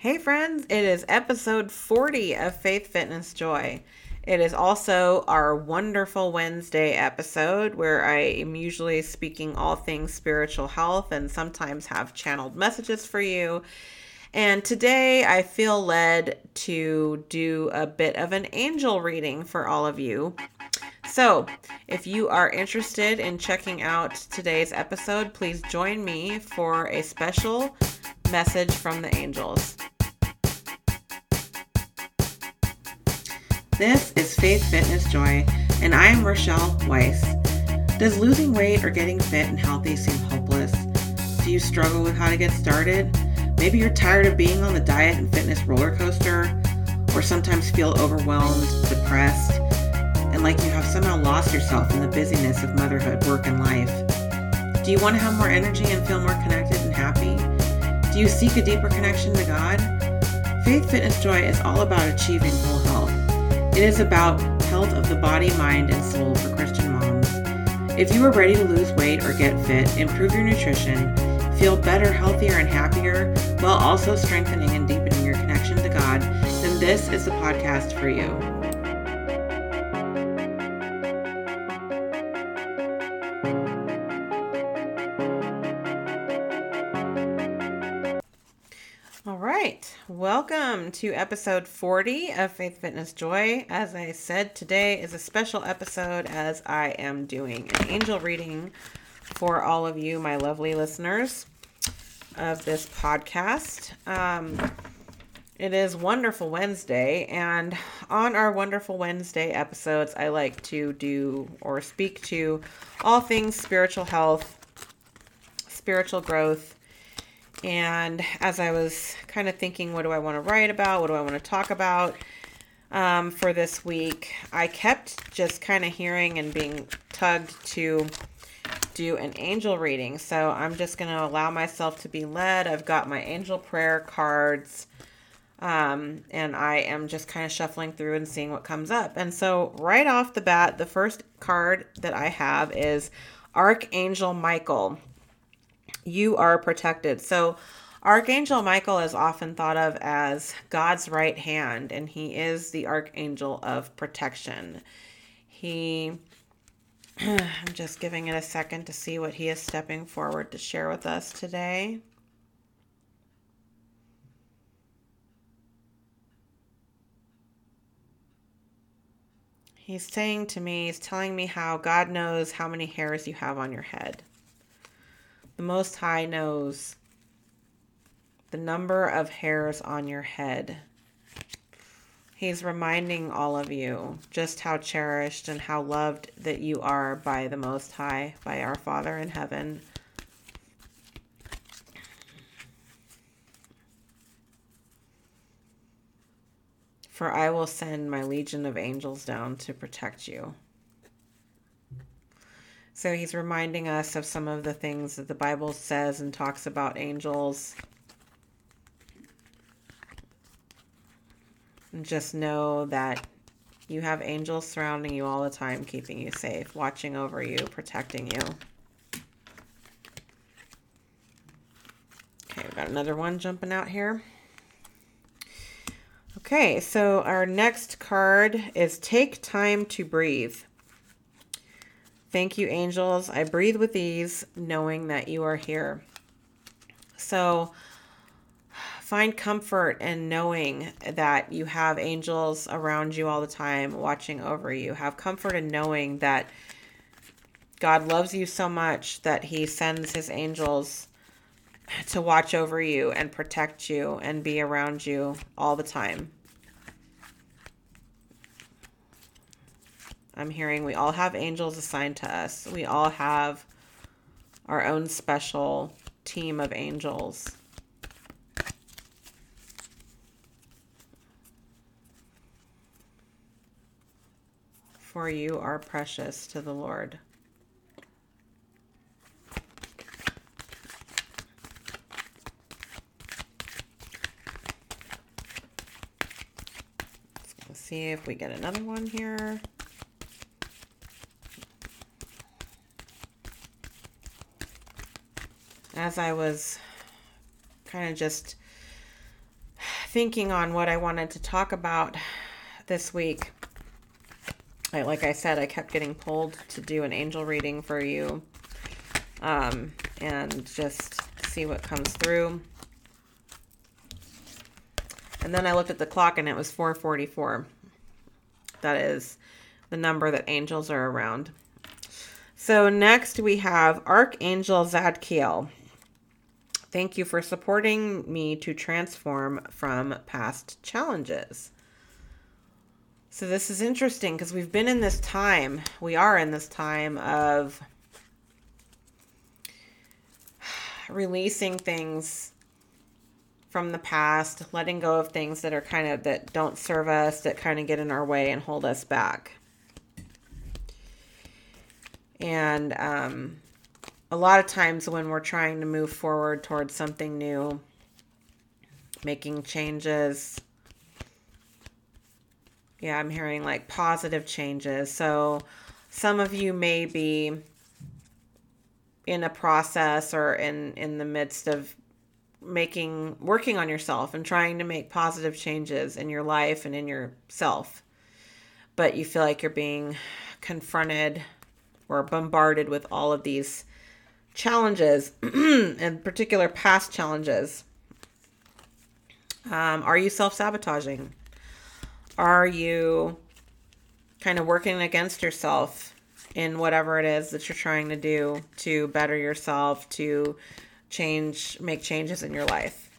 Hey, friends, it is episode 40 of Faith, Fitness, Joy. It is also our wonderful Wednesday episode where I am usually speaking all things spiritual health and sometimes have channeled messages for you. And today I feel led to do a bit of an angel reading for all of you. So, if you are interested in checking out today's episode, please join me for a special message from the angels. This is Faith, Fitness, Joy, and I am Rochelle Weiss. Does losing weight or getting fit and healthy seem hopeless? Do you struggle with how to get started? Maybe you're tired of being on the diet and fitness roller coaster, or sometimes feel overwhelmed, depressed, and like you have somehow lost yourself in the busyness of motherhood, work, and life. Do you want to have more energy and feel more connected and happy? Do you seek a deeper connection to God? Faith, Fitness, Joy is all about achieving health. It is about health of the body, mind, and soul for Christian moms. If you are ready to lose weight or get fit, improve your nutrition, feel better, healthier, and happier, while also strengthening and deepening your connection to God, then this is the podcast for you. Welcome to episode 40 of Faith, Fitness, Joy. As I said, today is a special episode as I am doing an angel reading for all of you, my lovely listeners of this podcast. Um, it is Wonderful Wednesday, and on our Wonderful Wednesday episodes, I like to do or speak to all things spiritual health, spiritual growth. And as I was kind of thinking, what do I want to write about? What do I want to talk about um, for this week? I kept just kind of hearing and being tugged to do an angel reading. So I'm just going to allow myself to be led. I've got my angel prayer cards. Um, and I am just kind of shuffling through and seeing what comes up. And so, right off the bat, the first card that I have is Archangel Michael. You are protected. So, Archangel Michael is often thought of as God's right hand, and he is the archangel of protection. He I'm just giving it a second to see what he is stepping forward to share with us today. He's saying to me, he's telling me how God knows how many hairs you have on your head. The Most High knows the number of hairs on your head. He's reminding all of you just how cherished and how loved that you are by the Most High, by our Father in heaven. For I will send my legion of angels down to protect you. So he's reminding us of some of the things that the Bible says and talks about angels. And just know that you have angels surrounding you all the time, keeping you safe, watching over you, protecting you. Okay, we've got another one jumping out here. Okay, so our next card is Take Time to Breathe. Thank you, angels. I breathe with ease, knowing that you are here. So find comfort in knowing that you have angels around you all the time, watching over you. Have comfort in knowing that God loves you so much that He sends His angels to watch over you and protect you and be around you all the time. I'm hearing we all have angels assigned to us. We all have our own special team of angels. For you are precious to the Lord. Let's see if we get another one here. As I was kind of just thinking on what I wanted to talk about this week. I, like I said, I kept getting pulled to do an angel reading for you um, and just see what comes through. And then I looked at the clock and it was 444. That is the number that angels are around. So next we have Archangel Zadkiel. Thank you for supporting me to transform from past challenges. So this is interesting because we've been in this time, we are in this time of releasing things from the past, letting go of things that are kind of that don't serve us, that kind of get in our way and hold us back. And um, a lot of times when we're trying to move forward towards something new, making changes, yeah, I'm hearing like positive changes. So some of you may be in a process or in in the midst of making working on yourself and trying to make positive changes in your life and in yourself but you feel like you're being confronted or bombarded with all of these challenges in particular past challenges um, are you self-sabotaging are you kind of working against yourself in whatever it is that you're trying to do to better yourself to change, make changes in your life.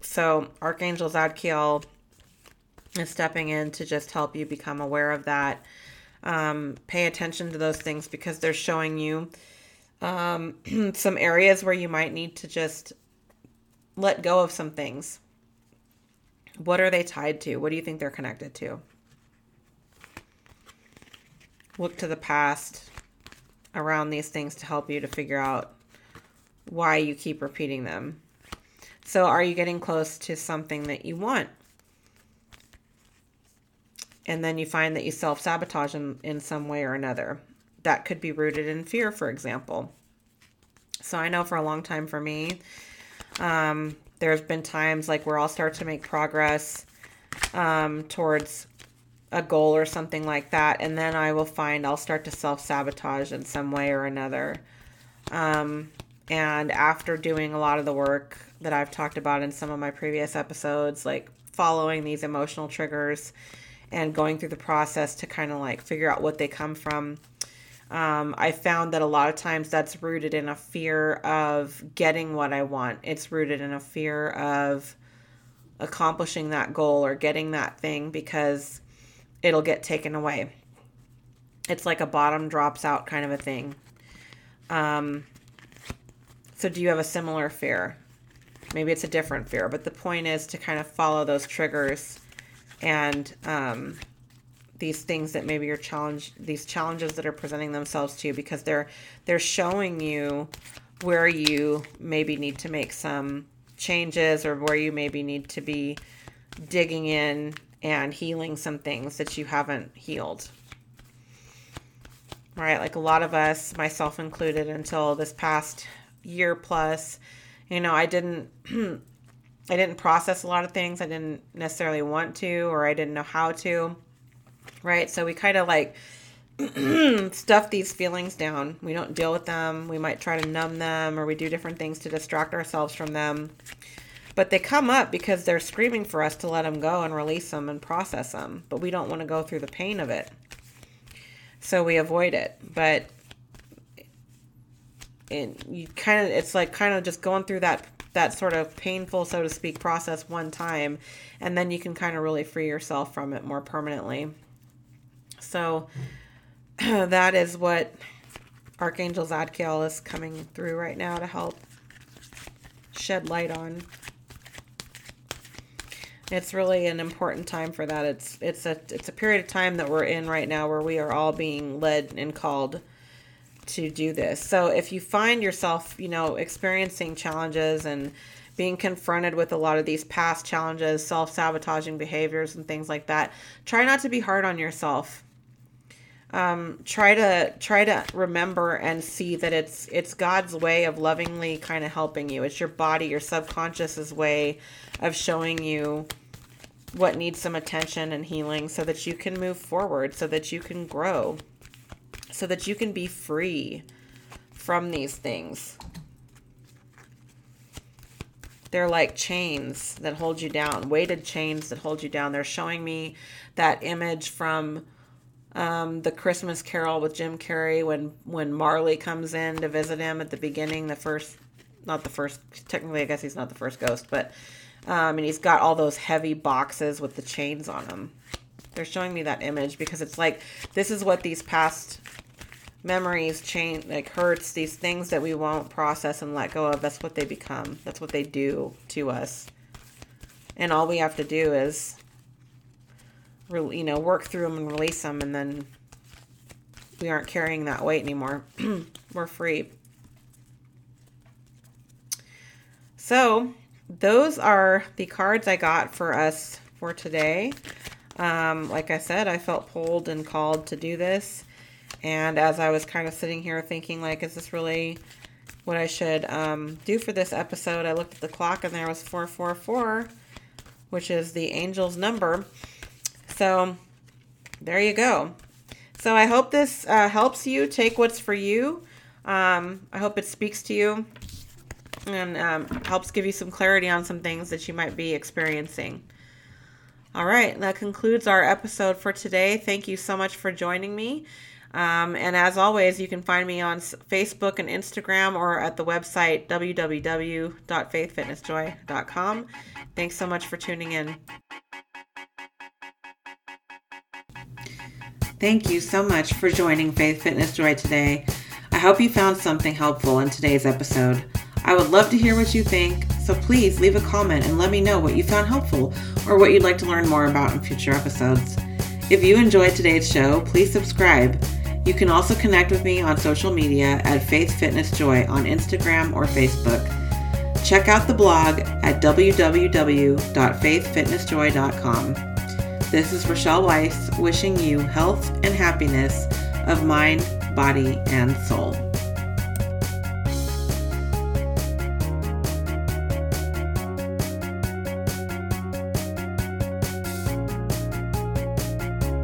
So, Archangel Zadkiel is stepping in to just help you become aware of that. Um, pay attention to those things because they're showing you um, some areas where you might need to just let go of some things. What are they tied to? What do you think they're connected to? Look to the past around these things to help you to figure out why you keep repeating them. So, are you getting close to something that you want? And then you find that you self sabotage in, in some way or another. That could be rooted in fear, for example. So, I know for a long time for me, um, there's been times like where I'll start to make progress um, towards a goal or something like that, and then I will find I'll start to self sabotage in some way or another. Um, and after doing a lot of the work that I've talked about in some of my previous episodes, like following these emotional triggers and going through the process to kind of like figure out what they come from, um, I found that a lot of times that's rooted in a fear of getting what I want. It's rooted in a fear of accomplishing that goal or getting that thing because it'll get taken away. It's like a bottom drops out kind of a thing. Um, so, do you have a similar fear? Maybe it's a different fear, but the point is to kind of follow those triggers and um, these things that maybe you're challenged, these challenges that are presenting themselves to you because they're they're showing you where you maybe need to make some changes or where you maybe need to be digging in and healing some things that you haven't healed. Right? Like a lot of us, myself included, until this past year plus, you know, I didn't. I didn't process a lot of things I didn't necessarily want to or I didn't know how to. Right? So we kind of like stuff these feelings down. We don't deal with them. We might try to numb them or we do different things to distract ourselves from them. But they come up because they're screaming for us to let them go and release them and process them. But we don't want to go through the pain of it. So we avoid it. But it, you kind of it's like kind of just going through that that sort of painful so to speak process one time and then you can kind of really free yourself from it more permanently so that is what archangel zadkiel is coming through right now to help shed light on it's really an important time for that. It's it's a it's a period of time that we're in right now where we are all being led and called to do this. So if you find yourself, you know, experiencing challenges and being confronted with a lot of these past challenges, self-sabotaging behaviors and things like that, try not to be hard on yourself. um, try to try to remember and see that it's it's God's way of lovingly kind of helping you. It's your body, your subconscious's way of showing you what needs some attention and healing so that you can move forward, so that you can grow, so that you can be free from these things. They're like chains that hold you down, weighted chains that hold you down. They're showing me that image from um, the Christmas Carol with Jim Carrey when when Marley comes in to visit him at the beginning, the first, not the first. Technically, I guess he's not the first ghost, but um, and he's got all those heavy boxes with the chains on them. They're showing me that image because it's like this is what these past memories change like hurts these things that we won't process and let go of that's what they become that's what they do to us and all we have to do is you know, work through them and release them, and then we aren't carrying that weight anymore. We're free. So, those are the cards I got for us for today. Um, like I said, I felt pulled and called to do this. And as I was kind of sitting here thinking, like, is this really what I should um, do for this episode? I looked at the clock and there was 444, which is the angel's number. So there you go. So I hope this uh, helps you take what's for you. Um, I hope it speaks to you and um, helps give you some clarity on some things that you might be experiencing. All right, that concludes our episode for today. Thank you so much for joining me. Um, and as always, you can find me on Facebook and Instagram or at the website www.faithfitnessjoy.com. Thanks so much for tuning in. Thank you so much for joining Faith Fitness Joy today. I hope you found something helpful in today's episode. I would love to hear what you think, so please leave a comment and let me know what you found helpful or what you'd like to learn more about in future episodes. If you enjoyed today's show, please subscribe. You can also connect with me on social media at Faith Fitness Joy on Instagram or Facebook. Check out the blog at www.faithfitnessjoy.com. This is Rochelle Weiss wishing you health and happiness of mind, body, and soul.